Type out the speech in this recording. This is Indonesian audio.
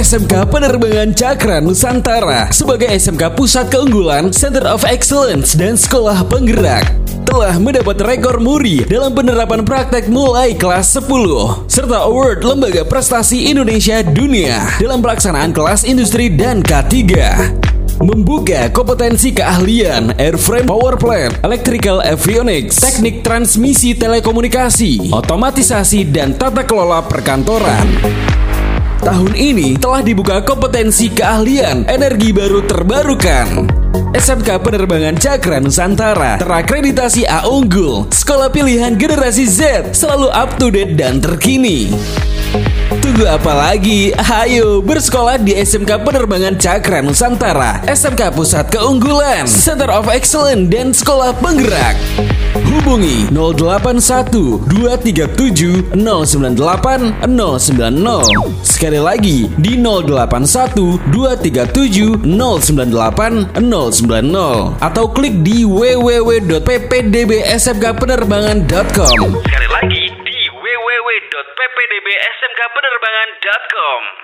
SMK Penerbangan Cakra Nusantara sebagai SMK Pusat Keunggulan, Center of Excellence, dan Sekolah Penggerak telah mendapat rekor muri dalam penerapan praktek mulai kelas 10 serta award Lembaga Prestasi Indonesia Dunia dalam pelaksanaan kelas industri dan K3 membuka kompetensi keahlian airframe power plant, electrical avionics, teknik transmisi telekomunikasi, otomatisasi dan tata kelola perkantoran. Tahun ini telah dibuka kompetensi keahlian energi baru terbarukan. SMK Penerbangan Cakra Nusantara terakreditasi A unggul, sekolah pilihan generasi Z, selalu up to date dan terkini. Tunggu apa lagi? Ayo bersekolah di SMK Penerbangan Cakra Nusantara, SMK Pusat Keunggulan, Center of Excellence dan Sekolah Penggerak. Hubungi 081 237 098 090. Sekali lagi di 081 237 098 090 atau klik di www.ppdbsmkpenerbangan.com. Sekali lagi di www.ppdbsmkpenerbangan.com